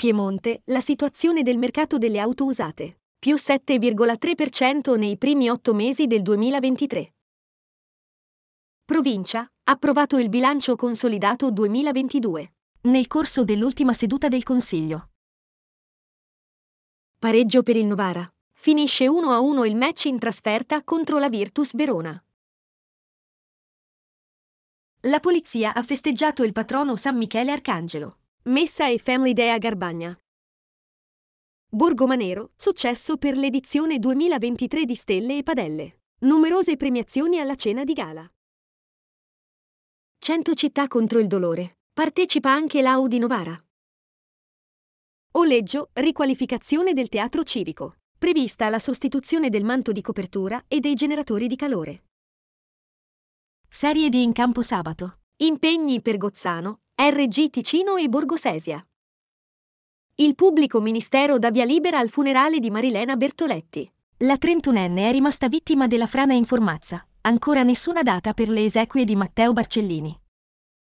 Piemonte, la situazione del mercato delle auto usate. Più 7,3% nei primi otto mesi del 2023. Provincia, approvato il bilancio consolidato 2022. Nel corso dell'ultima seduta del Consiglio. Pareggio per il Novara. Finisce 1-1 il match in trasferta contro la Virtus Verona. La polizia ha festeggiato il patrono San Michele Arcangelo. Messa e Family Day a Garbagna. Borgomanero, successo per l'edizione 2023 di Stelle e Padelle. Numerose premiazioni alla cena di gala. 100 città contro il dolore. Partecipa anche l'Audi Novara. Oleggio, riqualificazione del teatro civico. Prevista la sostituzione del manto di copertura e dei generatori di calore. Serie di in campo sabato. Impegni per Gozzano, RG Ticino e Borgosesia. Il pubblico ministero dà via libera al funerale di Marilena Bertoletti. La trentunenne è rimasta vittima della frana in Formazza. Ancora nessuna data per le esequie di Matteo Barcellini.